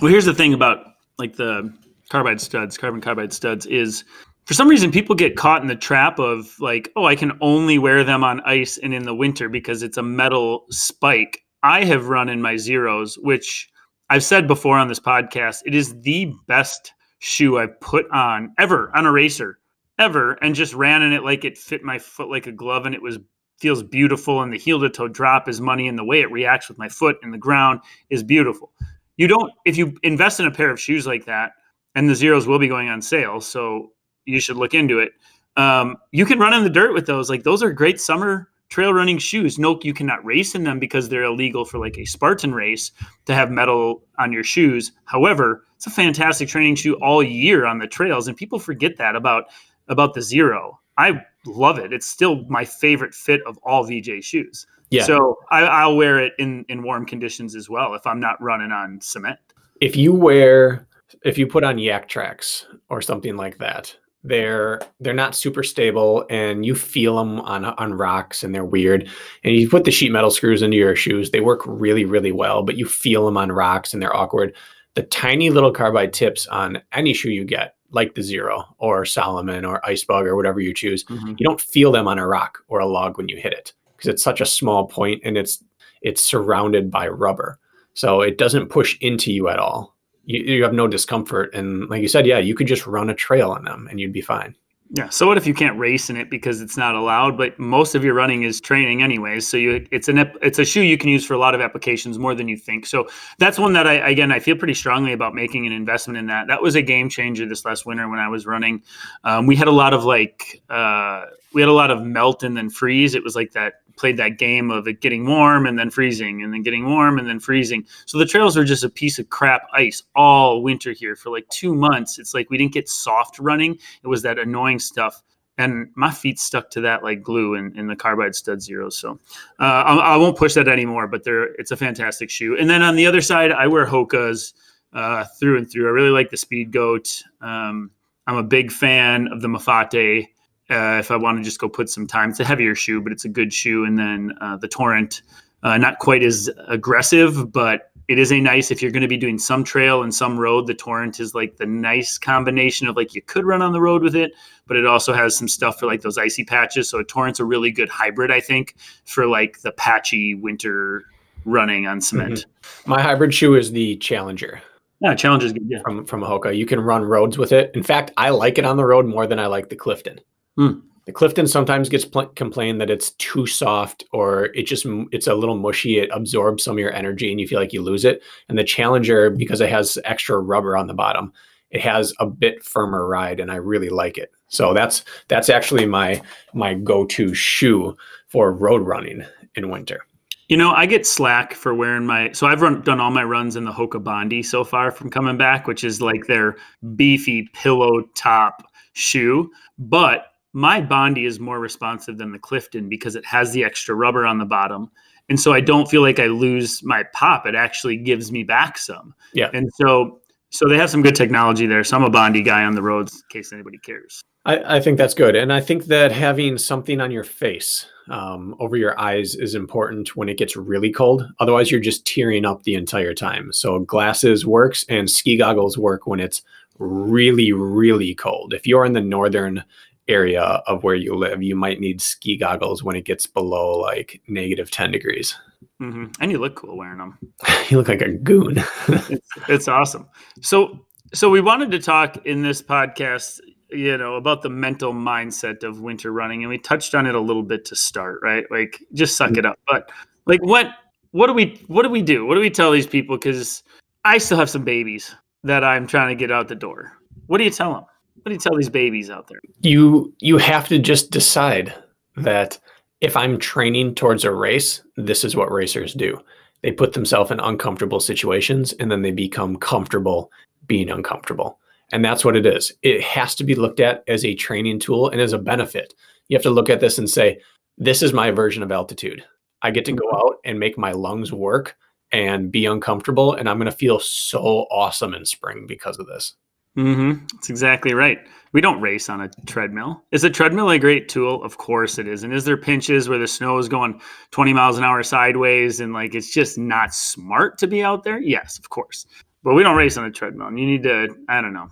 Well, here's the thing about like the carbide studs, carbon carbide studs is for some reason people get caught in the trap of like, oh, I can only wear them on ice and in the winter because it's a metal spike. I have run in my Xeros, which I've said before on this podcast, it is the best shoe I've put on ever on a racer, ever, and just ran in it like it fit my foot like a glove and it was feels beautiful and the heel to toe drop is money and the way it reacts with my foot in the ground is beautiful. You don't if you invest in a pair of shoes like that and the Xeros will be going on sale so you should look into it. Um, you can run in the dirt with those. Like those are great summer trail running shoes. No you cannot race in them because they're illegal for like a spartan race to have metal on your shoes. However it's a fantastic training shoe all year on the trails and people forget that about about the Xero. I love it it's still my favorite fit of all vj shoes Yeah. so I, I'll wear it in in warm conditions as well if I'm not running on cement. if you wear if you put on Yaktrax or something like that they're they're not super stable and you feel them on on rocks and they're weird and you put the sheet metal screws into your shoes they work really really well but you feel them on rocks and they're awkward the tiny little carbide tips on any shoe you get like the Xero or Salomon or icebug or whatever you choose mm-hmm. you don't feel them on a rock or a log when you hit it because it's such a small point and it's it's surrounded by rubber. So it doesn't push into you at all. You, you have no discomfort and like you said yeah you could just run a trail on them and you'd be fine Yeah. So what if you can't race in it because it's not allowed? But most of your running is training anyways. So you, it's an it's a shoe you can use for a lot of applications more than you think. So that's one that I again I feel pretty strongly about making an investment in that. That was a game changer this last winter when I was running. Um, we had a lot of like uh, we had a lot of melt and then freeze. It was like that played that game of it getting warm and then freezing and then getting warm and then freezing. So the trails were just a piece of crap ice all winter here for like two months. It's like we didn't get soft running. It was that annoying stuff. And my feet stuck to that like glue in, in the carbide stud Xeros. So uh, I, I, won't push that anymore, but they're, it's a fantastic shoe. And then on the other side, I wear Hoka's uh, through and through. I really like the Speedgoat. Um, I'm a big fan of the Mafate uh, if I want to just go put some time. It's a heavier shoe, but it's a good shoe. And then uh, the Torrent, uh, not quite as aggressive, but it is a nice if you're going to be doing some trail and some road. The Torrent is like the nice combination of like you could run on the road with it, but it also has some stuff for like those icy patches. So a Torrent's a really good hybrid, I think, for like the patchy winter running on cement. Mm-hmm. My hybrid shoe is the Challenger. Yeah, Challenger good. Yeah. From from Hoka, you can run roads with it. In fact, I like it on the road more than I like the Clifton. Hmm. The Clifton sometimes gets pl- complained that it's too soft or it just it's a little mushy. It absorbs some of your energy and you feel like you lose it. And the Challenger, because it has extra rubber on the bottom, it has a bit firmer ride, and I really like it. So that's that's actually my my go-to shoe for road running in winter. You know, I get slack for wearing my. So I've run, done all my runs in the Hoka Bondi so far from coming back, which is like their beefy pillow top shoe. But my Bondi is more responsive than the Clifton because it has the extra rubber on the bottom. And so I don't feel like I lose my pop. It actually gives me back some. Yeah. And so so they have some good technology there. So I'm a Bondi guy on the roads in case anybody cares. I, I think that's good. And I think that having something on your face um, over your eyes is important when it gets really cold. Otherwise, you're just tearing up the entire time. So glasses works and ski goggles work when it's really, really cold. If you're in the northern area of where you live, you might need ski goggles when it gets below like negative 10 degrees. Mm-hmm. And you look cool wearing them. [laughs] you look like a goon. [laughs] it's, it's awesome. So, so we wanted to talk in this podcast, you know, about the mental mindset of winter running, and we touched on it a little bit to start, right? Like, just suck it up. But like, what, what do we, what do we do? What do we tell these people? Because I still have some babies that I'm trying to get out the door. What do you tell them? What do you tell these babies out there? You you have to just decide that if I'm training towards a race, this is what racers do. They put themselves in uncomfortable situations and then they become comfortable being uncomfortable. And that's what it is. It has to be looked at as a training tool and as a benefit. You have to look at this and say, this is my version of altitude. I get to go mm-hmm. out and make my lungs work and be uncomfortable. And I'm going to feel so awesome in spring because of this. Mm-hmm. That's exactly right. We don't race on a treadmill. Is a treadmill a great tool? Of course it is. And is there pinches where the snow is going 20 miles an hour sideways and like it's just not smart to be out there? Yes, of course. But we don't race on a treadmill. And you need to, I don't know,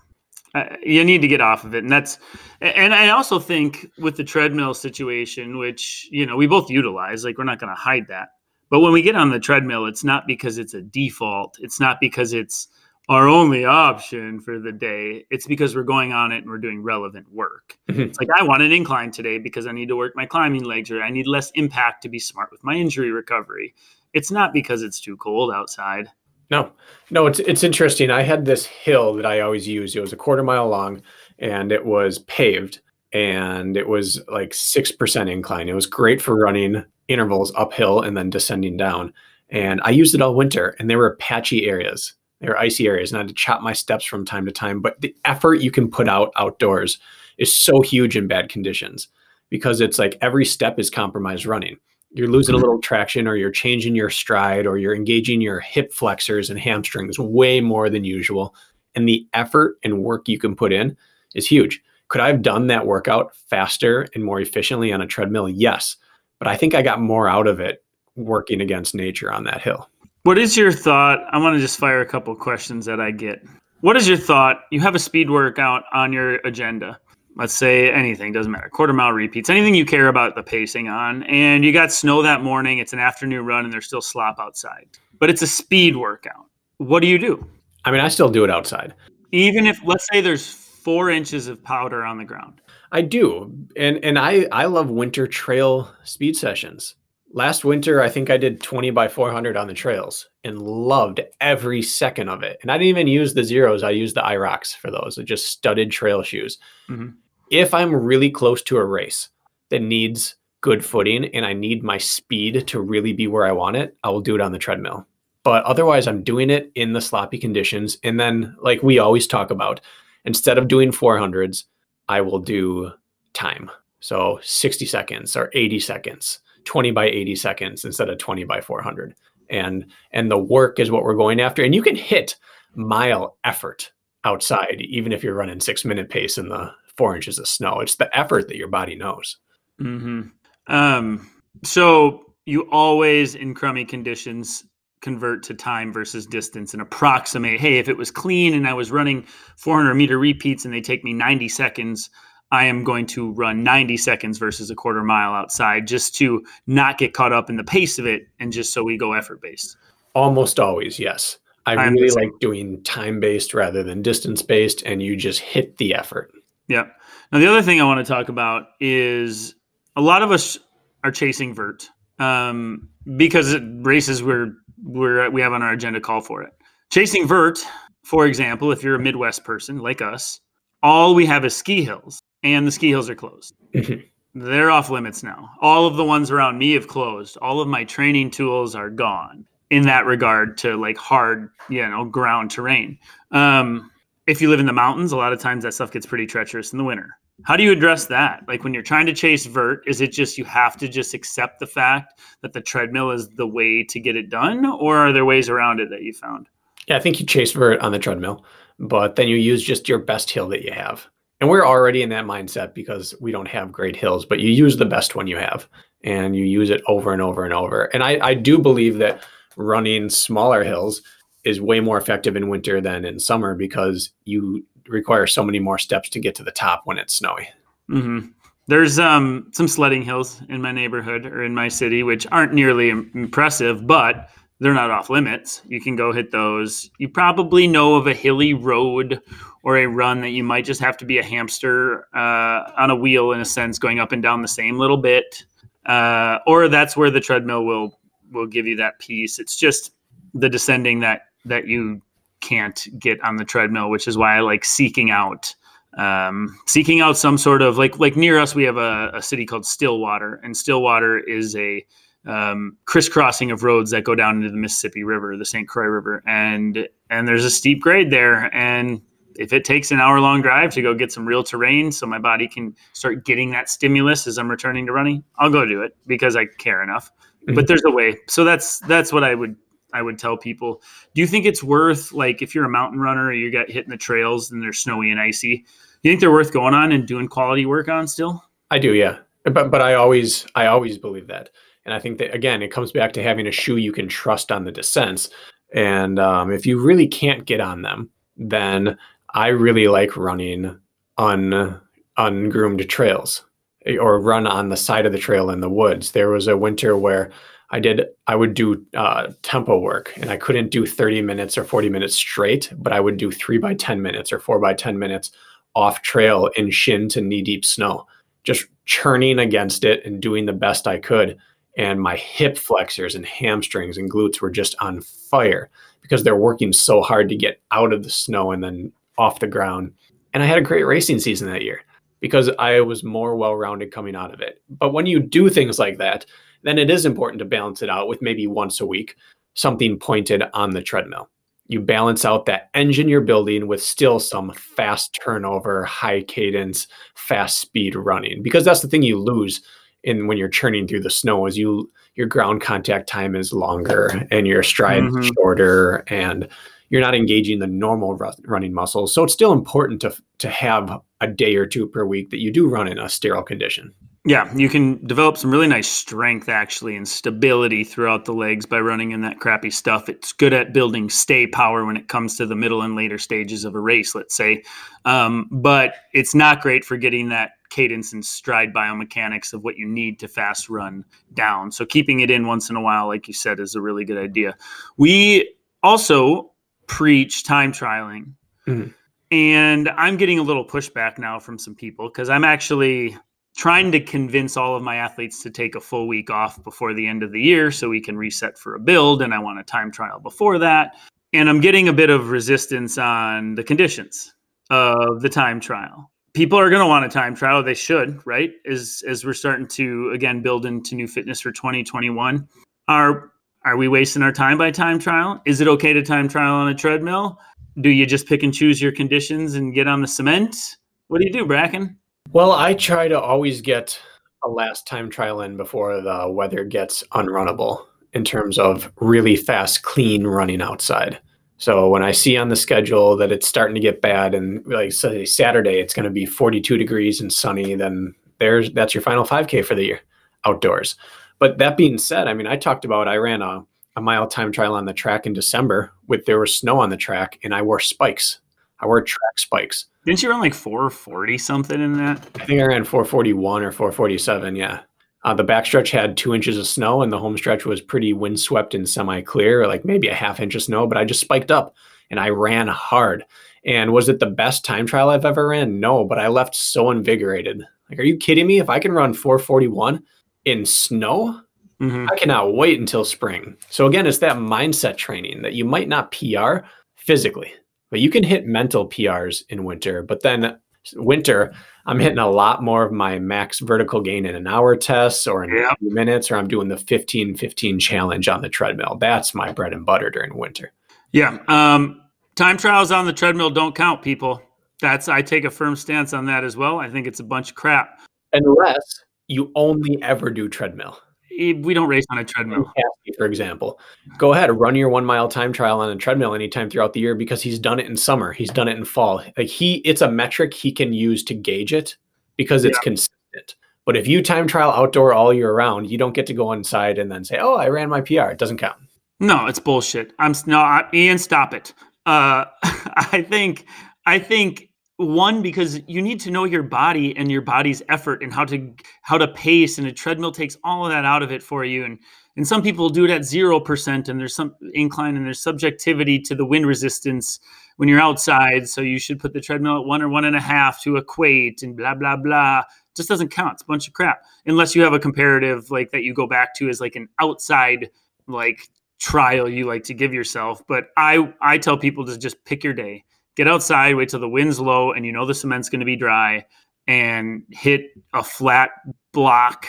uh, you need to get off of it. And that's, and I also think with the treadmill situation, which, you know, we both utilize, like we're not going to hide that. But when we get on the treadmill, it's not because it's a default. It's not because it's, our only option for the day, it's because we're going on it and we're doing relevant work. Mm-hmm. It's like I want an incline today because I need to work my climbing legs or I need less impact to be smart with my injury recovery. It's not because it's too cold outside. No, no, it's it's interesting. I had this hill that I always use. It was a quarter mile long and it was paved and it was like 6% incline. It was great for running intervals uphill and then descending down. And I used it all winter and there were patchy areas or icy areas and I had to chop my steps from time to time. But the effort you can put out outdoors is so huge in bad conditions because it's like every step is compromised running. You're losing a mm-hmm. little traction or you're changing your stride or you're engaging your hip flexors and hamstrings way more than usual. And the effort and work you can put in is huge. Could I have done that workout faster and more efficiently on a treadmill? Yes. But I think I got more out of it working against nature on that hill. What is your thought? I want to just fire a couple questions that I get. What is your thought? You have a speed workout on your agenda. Let's say anything, doesn't matter. Quarter mile repeats, anything you care about the pacing on. And you got snow that morning. It's an afternoon run and there's still slop outside, but it's a speed workout. What do you do? I mean, I still do it outside. Even if, let's say, there's four inches of powder on the ground. I do, and and I I love winter trail speed sessions. Last winter, I think I did 20 by 400 on the trails and loved every second of it. And I didn't even use the Xeros; I used the iRocks for those, just studded trail shoes. Mhm. If I'm really close to a race that needs good footing and I need my speed to really be where I want it, I will do it on the treadmill. But otherwise, I'm doing it in the sloppy conditions. And then, like we always talk about, instead of doing 400s, I will do time. So 60 seconds or 80 seconds, 20 by 80 seconds instead of 20 by 400. And and the work is what we're going after. And you can hit mile effort outside, even if you're running six minute pace in the four inches of snow. It's the effort that your body knows. mm-hmm. Um, so you always, in crummy conditions, convert to time versus distance and approximate. Hey, if it was clean and I was running 400 meter repeats and they take me 90 seconds, I am going to run 90 seconds versus a quarter mile outside just to not get caught up in the pace of it and just so we go effort based. Almost always, yes. I I'm really like doing time based rather than distance based, and you just hit the effort. Yeah. Now the other thing I want to talk about is a lot of us are chasing vert um, because it, races we're we're we have on our agenda call for it. Chasing vert, for example, if you're a Midwest person like us, all we have is ski hills, and the ski hills are closed. Mhm. They're off limits now. All of the ones around me have closed. All of my training tools are gone in that regard to like hard, you know, ground terrain. Um, if you live in the mountains, a lot of times that stuff gets pretty treacherous in the winter. How do you address that? Like when you're trying to chase vert, is it just you have to just accept the fact that the treadmill is the way to get it done, or are there ways around it that you found? Yeah, I think you chase vert on the treadmill, but then you use just your best hill that you have. And we're already in that mindset because we don't have great hills, but you use the best one you have and you use it over and over and over. And I, I do believe that running smaller hills is way more effective in winter than in summer because you require so many more steps to get to the top when it's snowy. hmm There's um, some sledding hills in my neighborhood or in my city, which aren't nearly impressive, but they're not off limits. You can go hit those. You probably know of a hilly road or a run that you might just have to be a hamster uh, on a wheel, in a sense, going up and down the same little bit. Uh, or that's where the treadmill will will give you that piece. It's just the descending that that you can't get on the treadmill, which is why I like seeking out um, seeking out some sort of like like near us we have a, a city called Stillwater, and Stillwater is a um, crisscrossing of roads that go down into the Mississippi River, the St. Croix River, and and there's a steep grade there, and if it takes an hour long drive to go get some real terrain so my body can start getting that stimulus as I'm returning to running, I'll go do it because I care enough. But Mhm. there's a way. So that's that's what I would I would tell people. Do you think it's worth like if you're a mountain runner or you get hit in the trails and they're snowy and icy, Do you think they're worth going on and doing quality work on still? I do, yeah. But but I always I always believe that, and I think that again it comes back to having a shoe you can trust on the descents. And um, if you really can't get on them, then I really like running un ungroomed trails eh, or run on the side of the trail in the woods. There was a winter where I did I would do uh, tempo work, and I couldn't do thirty minutes or forty minutes straight, but I would do three by ten minutes or four by ten minutes off trail in shin to knee deep snow just churning against it and doing the best I could. And my hip flexors and hamstrings and glutes were just on fire because they're working so hard to get out of the snow and then off the ground. And I had a great racing season that year because I was more well rounded coming out of it. But when you do things like that, then it is important to balance it out with maybe once a week something pointed on the treadmill. You balance out that engine you're building with still some fast turnover, high cadence, fast speed running because that's the thing you lose in when you're churning through the snow is you your ground contact time is longer and your stride Mhm. shorter and you're not engaging the normal ru- running muscles so it's still important to to have a day or two per week that you do run in a sterile condition Yeah, you can develop some really nice strength actually and stability throughout the legs by running in that crappy stuff. It's good at building stay power when it comes to the middle and later stages of a race, let's say. Um, but it's not great for getting that cadence and stride biomechanics of what you need to fast run down. So keeping it in once in a while, like you said, is a really good idea. We also preach time trialing. Mhm. And I'm getting a little pushback now from some people because I'm actually trying to convince all of my athletes to take a full week off before the end of the year so we can reset for a build. And I want a time trial before that. And I'm getting a bit of resistance on the conditions of the time trial. People are going to want a time trial. They should, right? As as we're starting to again build into new fitness for 2021. Are are we wasting our time by time trial? Is it okay to time trial on a treadmill? Do you just pick and choose your conditions and get on the cement? What do you do, Bracken? Well, I try to always get a last time trial in before the weather gets unrunnable in terms of really fast, clean running outside. So when I see on the schedule that it's starting to get bad and like say Saturday it's going to be 42 degrees and sunny, then there's that's your final 5K for the year outdoors. But that being said, I mean, I talked about I ran a, a mile time trial on the track in December with there was snow on the track and I wore spikes. I wore track spikes. Didn't you run like 440 something in that? I think I ran 441 or 447. Yeah. Uh, the backstretch had two inches of snow, and the home stretch was pretty windswept and semi clear, like maybe a half inch of snow. But I just spiked up and I ran hard. And was it the best time trial I've ever ran? No, but I left so invigorated. Like, are you kidding me? If I can run 441 in snow, mm-hmm. I cannot wait until spring. So, again, it's that mindset training that you might not PR physically, but you can hit mental PRs in winter. But then winter, I'm hitting a lot more of my max vertical gain in an hour tests or in yep. minutes, or I'm doing the 15 15 challenge on the treadmill. That's my bread and butter during winter. Yeah. Um, time trials on the treadmill don't count, people. That's I take a firm stance on that as well. I think it's a bunch of crap. Unless you only ever do treadmill we don't race on a treadmill. For example, go ahead, run your one mile time trial on a treadmill anytime throughout the year because he's done it in summer. He's done it in fall. Like he, it's a metric he can use to gauge it because it's yeah. consistent. But if you time trial outdoor all year round, you don't get to go inside and then say, "Oh, I ran my PR." It doesn't count. No, it's bullshit. I'm no, I, Ian. Stop it. Uh, [laughs] I think, I think one because you need to know your body and your body's effort and how to how to pace and a treadmill takes all of that out of it for you. And and some people do it at zero percent and there's some incline and there's subjectivity to the wind resistance when you're outside. So you should put the treadmill at one or one and a half to equate and blah blah blah. Just doesn't count. It's a bunch of crap. Unless you have a comparative like that you go back to as like an outside like trial you like to give yourself. But i i tell people to just pick your day get outside, wait till the wind's low and you know the cement's going to be dry, and hit a flat block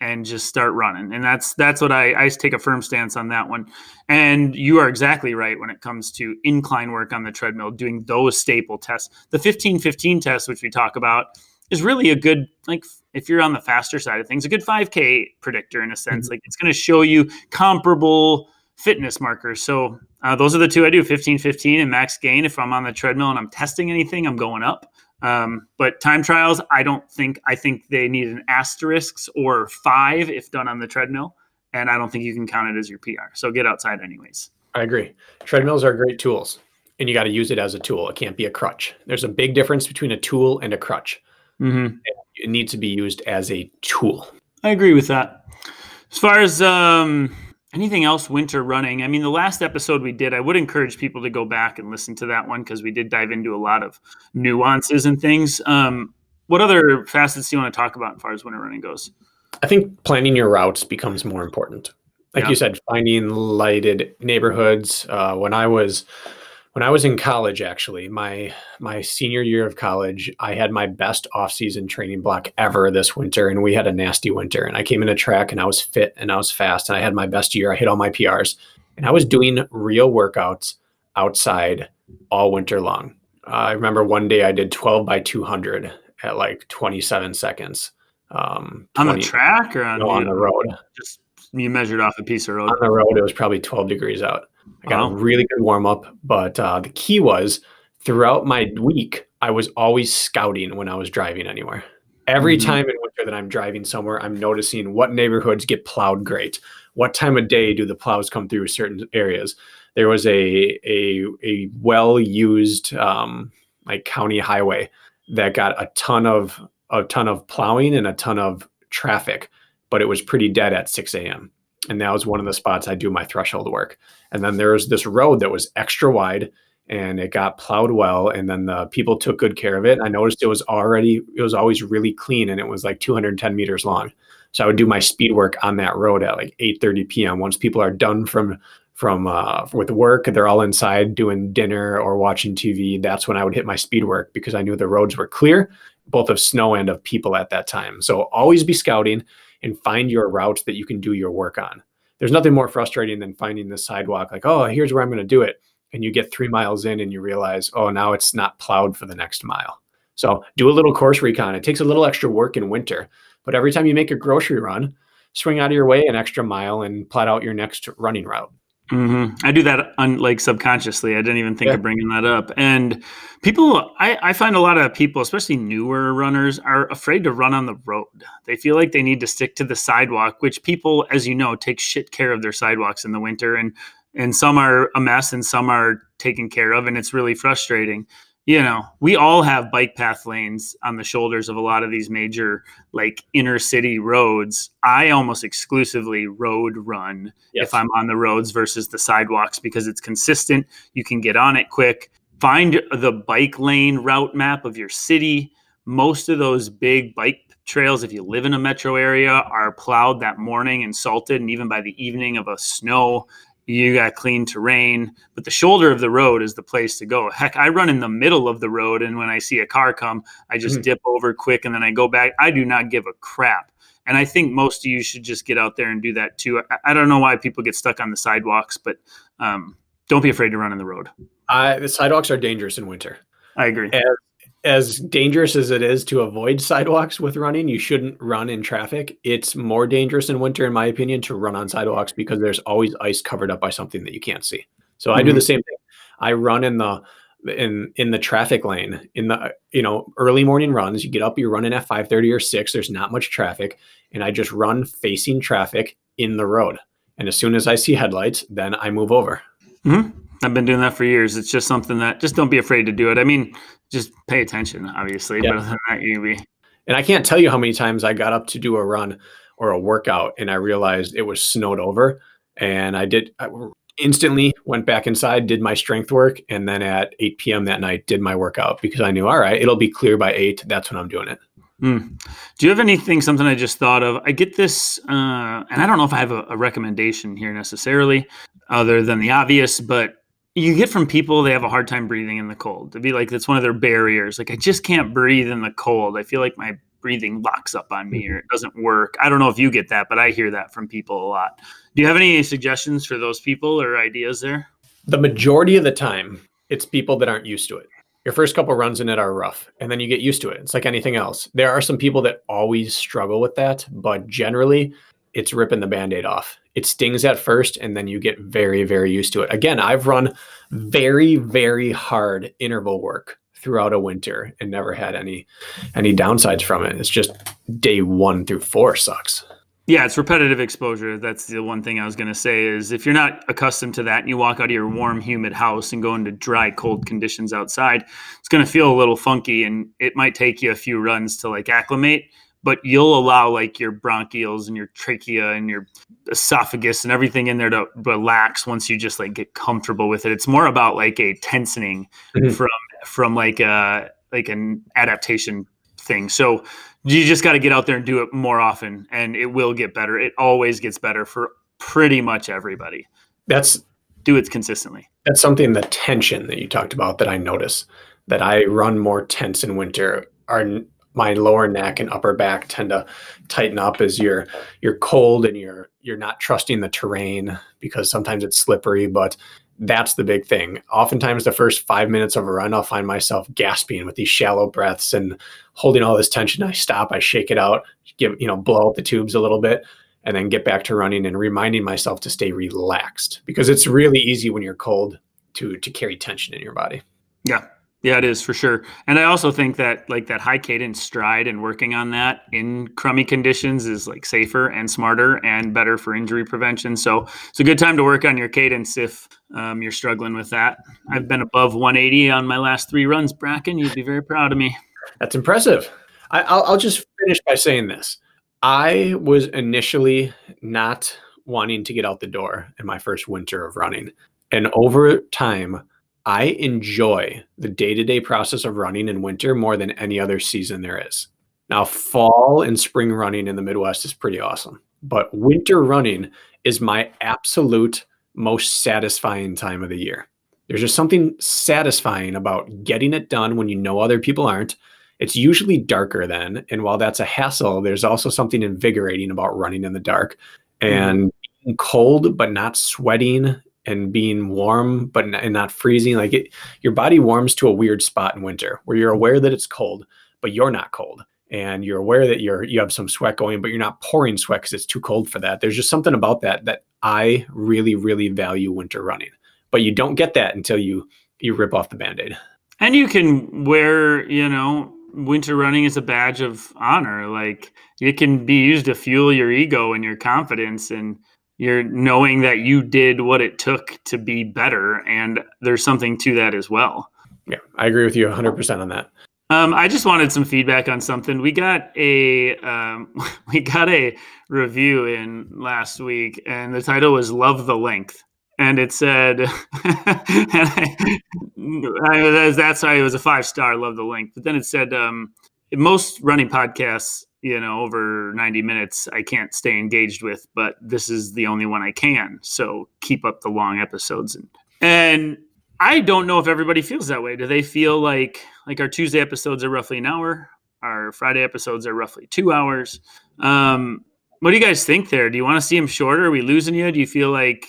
and just start running. And that's that's what I, I take a firm stance on that one. And you are exactly right when it comes to incline work on the treadmill, doing those staple tests. The 15-15 test, which we talk about, is really a good like if you're on the faster side of things, a good 5K predictor in a sense. Mm-hmm. Like it's going to show you comparable fitness markers. So uh, those are the two I do 15 15 and max gain. If I'm on the treadmill and I'm testing anything, I'm going up. Um, but time trials, I don't think, I think they need an asterisk or five if done on the treadmill. And I don't think you can count it as your PR. So get outside anyways. I agree. Treadmills are great tools and you got to use it as a tool. It can't be a crutch. There's a big difference between a tool and a crutch. Mm-hmm. It needs to be used as a tool. I agree with that. As far as, um, anything else winter running? I mean, the last episode we did, I would encourage people to go back and listen to that one because we did dive into a lot of nuances and things. Um, what other facets do you want to talk about as far as winter running goes? I think planning your routes becomes more important. Like yeah. you said, finding lighted neighborhoods. Uh, when I was when I was in college, actually, my my senior year of college, I had my best off-season training block ever this winter, and we had a nasty winter. And I came in a track, and I was fit, and I was fast, and I had my best year. I hit all my PRs, and I was doing real workouts outside all winter long. Uh, I remember one day I did 12 by 200 at like 27 seconds. Um, 20, on the track or on, no, on the road? Just you measured off a piece of road. On the road, it was probably 12 degrees out. I got a really good warm up, but uh, the key was throughout my week, I was always scouting when I was driving anywhere. Every mm-hmm. time in winter that I'm driving somewhere, I'm noticing what neighborhoods get plowed great. What time of day do the plows come through certain areas? There was a a, a well used um, like county highway that got a ton of a ton of plowing and a ton of traffic, but it was pretty dead at 6 a.m and that was one of the spots I do my threshold work. And then there was this road that was extra wide and it got plowed well and then the people took good care of it. I noticed it was already it was always really clean and it was like 210 meters long. So i would do my speed work on that road at like 8.30 p.m once people are done from from uh, with work they're all inside doing dinner or watching tv that's when i would hit my speed work because i knew the roads were clear both of snow and of people at that time. So always be scouting and find your routes that you can do your work on. There's nothing more frustrating than finding the sidewalk like oh here's where i'm going to do it and you get three miles in and you realize oh now it's not plowed for the next mile. So do a little course recon. It takes a little extra work in winter but every time you make a grocery run swing out of your way an extra mile and plot out your next running route Mm-hmm. I do that un, like subconsciously. I didn't even think yeah. of bringing that up. And people, I, I find a lot of people, especially newer runners, are afraid to run on the road. They feel like they need to stick to the sidewalk, which people, as you know, take shit care of their sidewalks in the winter. And and some are a mess and some are taken care of, and it's really frustrating you know, we all have bike path lanes on the shoulders of a lot of these major like inner city roads. I almost exclusively road run yes. if I'm on the roads versus the sidewalks because it's consistent. You can get on it quick. Find the bike lane route map of your city. Most of those big bike trails, if you live in a metro area, are plowed that morning and salted, and even by the evening of a snow you got clean terrain, but the shoulder of the road is the place to go. Heck, I run in the middle of the road, and when I see a car come, I just mm-hmm. dip over quick and then I go back. I do not give a crap. And I think most of you should just get out there and do that too. I, I don't know why people get stuck on the sidewalks, but um, don't be afraid to run in the road. Uh, the sidewalks are dangerous in winter. I agree. As, as dangerous as it is to avoid sidewalks with running, you shouldn't run in traffic. It's more dangerous in winter, in my opinion, to run on sidewalks because there's always ice covered up by something that you can't see. So mm-hmm. I do the mm-hmm. same thing. I run in the in in the traffic lane in the you know early morning runs. You get up, you're running at five thirty or six. There's not much traffic, and I just run facing traffic in the road. And as soon as I see headlights, then I move over. Mm-hmm. I've been doing that for years. It's just something that just don't be afraid to do it. I mean, just pay attention, obviously. Yeah. But other than that, you be. And I can't tell you how many times I got up to do a run or a workout and I realized it was snowed over. And I did I instantly went back inside, did my strength work, and then at 8 p.m. that night did my workout because I knew, all right, it'll be clear by eight. That's when I'm doing it. Mm. Do you have anything, something I just thought of? I get this, uh, and I don't know if I have a, a recommendation here necessarily, other than the obvious, but you get from people they have a hard time breathing in the cold. To be like that's one of their barriers. Like I just can't breathe in the cold. I feel like my breathing locks up on me mm-hmm. or it doesn't work. I don't know if you get that, but I hear that from people a lot. Do you have any suggestions for those people or ideas there? The majority of the time, it's people that aren't used to it. Your first couple runs in it are rough, and then you get used to it. It's like anything else. There are some people that always struggle with that, but generally, it's ripping the band-aid off it stings at first and then you get very very used to it. Again i've run very very hard interval work throughout a winter and never had any any downsides from it. It's just day one through four sucks. Yeah it's repetitive exposure. That's the one thing i was going to say is if you're not accustomed to that and you walk out of your warm humid house and go into dry cold conditions outside it's going to feel a little funky and it might take you a few runs to like acclimate but you'll allow like your bronchioles and your trachea and your esophagus and everything in there to relax once you just like get comfortable with it. It's more about like a tensioning mm-hmm. from from like a like an adaptation thing. So you just got to get out there and do it more often and it will get better. It always gets better for pretty much everybody. That's do it consistently. That's something the tension that you talked about that I notice that I run more tense in winter are my lower neck and upper back tend to tighten up as you're you're cold and you're you're not trusting the terrain because sometimes it's slippery but that's the big thing. Oftentimes the first five minutes of a run i'll find myself gasping with these shallow breaths and holding all this tension. I stop i shake it out give you know blow out the tubes a little bit and then get back to running and reminding myself to stay relaxed because it's really easy when you're cold to to carry tension in your body. Yeah yeah, it is for sure. And I also think that like that high cadence stride and working on that in crummy conditions is like safer and smarter and better for injury prevention. So it's a good time to work on your cadence if um, you're struggling with that. I've been above 180 on my last three runs, Bracken. You'd be very proud of me. That's impressive. I, I'll, I'll just finish by saying this. I was initially not wanting to get out the door in my first winter of running. And over time, I enjoy the day to day process of running in winter more than any other season there is. Now, fall and spring running in the Midwest is pretty awesome, but winter running is my absolute most satisfying time of the year. There's just something satisfying about getting it done when you know other people aren't. It's usually darker then. And while that's a hassle, there's also something invigorating about running in the dark and mm. cold, but not sweating and being warm, but not, and not freezing. Like it, your body warms to a weird spot in winter where you're aware that it's cold, but you're not cold. And you're aware that you're you have some sweat going, but you're not pouring sweat because it's too cold for that. There's just something about that that I really, really value winter running but you don't get that until you you rip off the band-aid and you can wear you know winter running is a badge of honor like it can be used to fuel your ego and your confidence and you're knowing that you did what it took to be better and there's something to that as well yeah i agree with you 100% on that um, I just wanted some feedback on something. We got a um, [laughs] we got a review in last week, and the title was "Love the Length." and it said, [laughs] and I, I, that's why it was a five star. Love the length but then it said um, most running podcasts, you know, over ninety minutes, I can't stay engaged with, but this is the only one I can. So keep up the long episodes, and and I don't know if everybody feels that way. Do they feel like like our Tuesday episodes are roughly an hour? Our Friday episodes are roughly two hours. Um, what do you guys think there? Do you want to see them shorter? Are we losing you? Do you feel like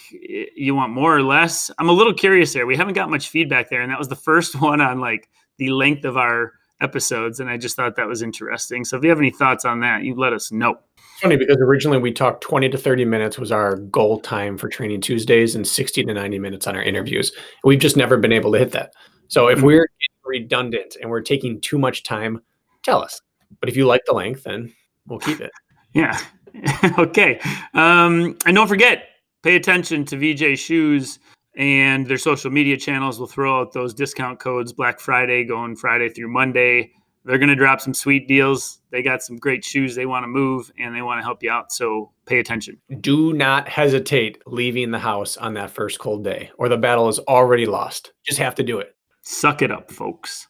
you want more or less? I'm a little curious there. We haven't got much feedback there, and that was the first [laughs] one on like the length of our episodes, and I just thought that was interesting. So if you have any thoughts on that, you let us know. Funny because originally we talked 20 to 30 minutes was our goal time for training Tuesdays, and 60 to 90 minutes on our interviews. We've just never been able to hit that. So if mm-hmm. we're redundant and we're taking too much time, tell us. But if you like the length, then we'll keep it. [laughs] Yeah. [laughs] okay. Um, and don't forget, pay attention to VJ Shoes and their social media channels. will throw out those discount codes Black Friday going Friday through Monday. They're going to drop some sweet deals. They got some great shoes they want to move and they want to help you out. So pay attention. Do not hesitate leaving the house on that first cold day, or the battle is already lost. Just have to do it. Suck it up, folks.